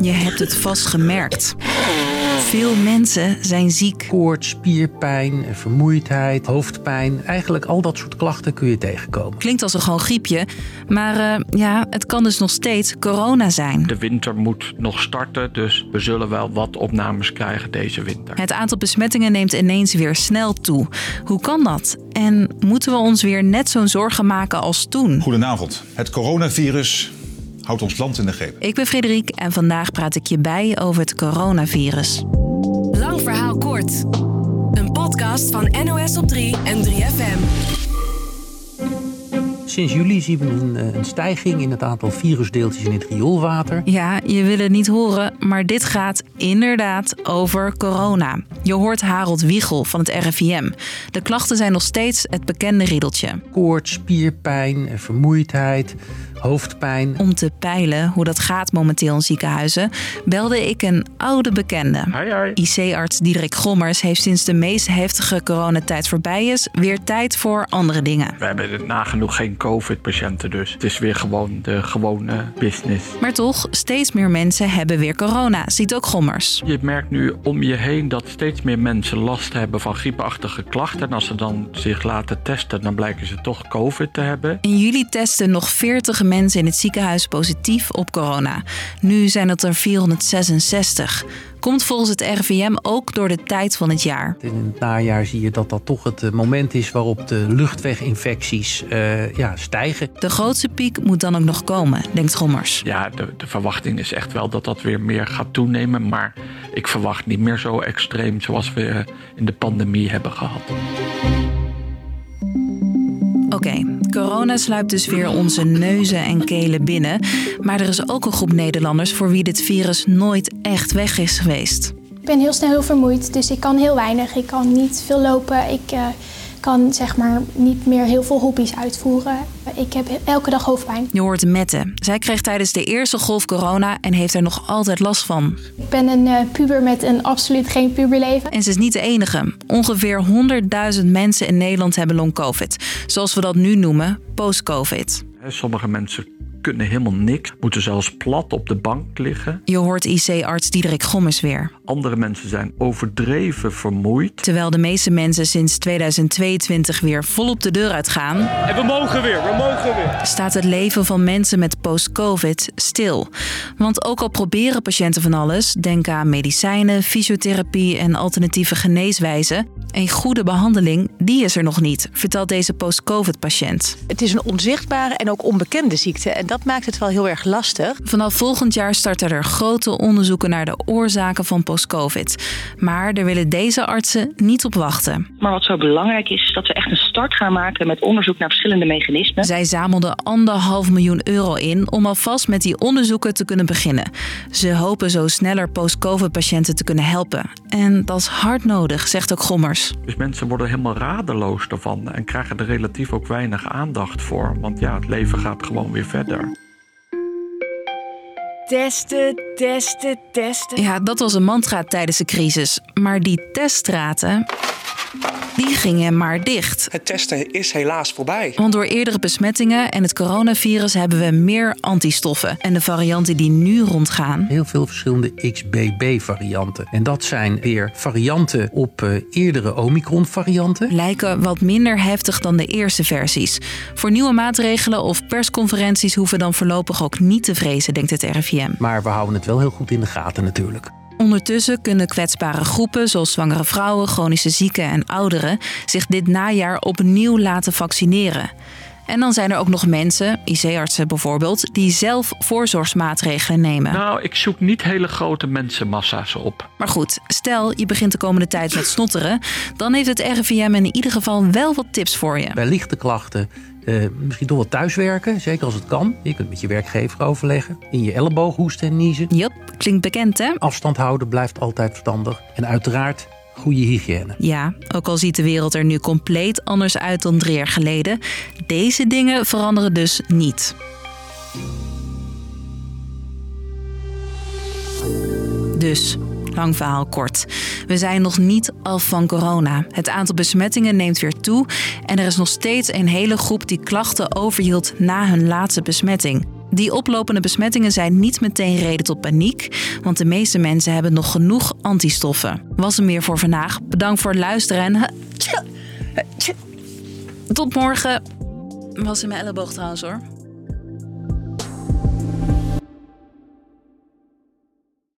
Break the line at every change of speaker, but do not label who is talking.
Je hebt het vast gemerkt. Veel mensen zijn ziek.
Koorts, spierpijn, vermoeidheid, hoofdpijn. Eigenlijk al dat soort klachten kun je tegenkomen.
Klinkt als een gewoon griepje, maar eh, ja, het kan dus nog steeds corona zijn.
De winter moet nog starten, dus we zullen wel wat opnames krijgen deze winter.
Het aantal besmettingen neemt ineens weer snel toe. Hoe kan dat? En moeten we ons weer net zo'n zorgen maken als toen?
Goedenavond. Het coronavirus houdt ons land in de greep.
Ik ben Frederik en vandaag praat ik je bij over het coronavirus.
Lang verhaal kort. Een podcast van NOS op 3 en 3FM.
Sinds juli zien we een, eh, een stijging in het aantal virusdeeltjes in het rioolwater.
Ja, je wil het niet horen, maar dit gaat inderdaad over corona. Je hoort Harold Wiegel van het RIVM. De klachten zijn nog steeds het bekende riddeltje.
Koorts, spierpijn, vermoeidheid, hoofdpijn.
Om te peilen hoe dat gaat momenteel in ziekenhuizen, belde ik een oude bekende.
Hi, hi.
IC-arts Diederik Gommers heeft sinds de meest heftige coronatijd voorbij is, weer tijd voor andere dingen.
We hebben nagenoeg geen COVID-patiënten, dus het is weer gewoon de gewone business.
Maar toch, steeds meer mensen hebben weer corona, ziet ook Gommers.
Je merkt nu om je heen dat steeds meer mensen last hebben van griepachtige klachten. En als ze dan zich laten testen, dan blijken ze toch COVID te hebben.
In juli testen nog 40 mensen in het ziekenhuis positief op corona. Nu zijn het er 466. Komt volgens het RIVM ook door de tijd van het jaar.
In het najaar zie je dat dat toch het eh, moment is waarop de luchtweginfecties eh, ja, stijgen.
De grootste piek moet dan ook nog komen, denkt Gommers.
Ja, de, de verwachting is echt wel dat dat weer meer gaat toenemen. Maar ik verwacht niet meer zo extreem zoals we eh, in de pandemie hebben gehad.
Oké, corona sluipt dus weer onze neuzen en kelen binnen. Maar er is ook een groep Nederlanders voor wie dit virus nooit echt weg is geweest.
Ik ben heel snel heel vermoeid, dus ik kan heel weinig. Ik kan niet veel lopen. Ik eh, kan zeg maar niet meer heel veel hobby's uitvoeren. Ik heb elke dag hoofdpijn.
Je hoort Mette. Zij kreeg tijdens de eerste golf corona en heeft er nog altijd last van.
Ik ben een eh, puber met een absoluut geen puberleven.
En ze is niet de enige. Ongeveer 100.000 mensen in Nederland hebben long-covid. Zoals we dat nu noemen, post-covid.
Hè, Sommige mensen kunnen helemaal niks, moeten zelfs plat op de bank liggen.
Je hoort IC-arts Diederik Gommers weer.
Andere mensen zijn overdreven vermoeid.
Terwijl de meeste mensen sinds 2022 weer volop de deur uitgaan,
En we mogen weer, we mogen weer.
staat het leven van mensen met post-covid stil. Want ook al proberen patiënten van alles, denk aan medicijnen, fysiotherapie en alternatieve geneeswijzen, een goede behandeling, die is er nog niet, vertelt deze post-covid-patiënt.
Het is een onzichtbare en ook onbekende ziekte. En dat maakt het wel heel erg lastig.
Vanaf volgend jaar starten er grote onderzoeken naar de oorzaken van post-covid. Maar daar willen deze artsen niet op wachten.
Maar wat zo belangrijk is, is dat we echt een start gaan maken met onderzoek naar verschillende mechanismen.
Zij zamelden anderhalf miljoen euro in om alvast met die onderzoeken te kunnen beginnen. Ze hopen zo sneller post-covid-patiënten te kunnen helpen. En dat is hard nodig, zegt ook Gommers.
Dus mensen worden helemaal radeloos ervan en krijgen er relatief ook weinig aandacht voor. Want ja, het leven gaat gewoon weer verder.
Testen, testen, testen.
Ja, dat was een mantra tijdens de crisis. Maar die teststraten, die gingen maar dicht.
Het testen is helaas voorbij.
Want door eerdere besmettingen en het coronavirus hebben we meer antistoffen. En de varianten die nu rondgaan,
Heel veel verschillende XBB-varianten. En dat zijn weer varianten op eh, eerdere Omicron-varianten.
lijken wat minder heftig dan de eerste versies. Voor nieuwe maatregelen of persconferenties hoeven dan voorlopig ook niet te vrezen, denkt het RIVM.
Maar we houden het wel heel goed in de gaten natuurlijk.
Ondertussen kunnen kwetsbare groepen zoals zwangere vrouwen, chronische zieken en ouderen zich dit najaar opnieuw laten vaccineren. En dan zijn er ook nog mensen, IC-artsen bijvoorbeeld, die zelf voorzorgsmaatregelen nemen.
Nou, ik zoek niet hele grote mensenmassa's op.
Maar goed, stel je begint de komende tijd met snotteren, dan heeft het RIVM in ieder geval wel wat tips voor je.
Bij lichte klachten eh, misschien toch wel thuiswerken, zeker als het kan. Je kunt met je werkgever overleggen. In je elleboog hoesten en niezen.
Jop, klinkt bekend hè?
Afstand houden blijft altijd verstandig. En uiteraard goede hygiëne.
Ja, ook al ziet de wereld er nu compleet anders uit dan drie jaar geleden, deze dingen veranderen dus niet. Dus, lang verhaal kort. We zijn nog niet af van corona. Het aantal besmettingen neemt weer toe en er is nog steeds een hele groep die klachten overhield na hun laatste besmetting. Die oplopende besmettingen zijn niet meteen reden tot paniek, want de meeste mensen hebben nog genoeg antistoffen. Was er meer voor vandaag. Bedankt voor het luisteren en. Tot morgen. Was in mijn elleboog trouwens hoor.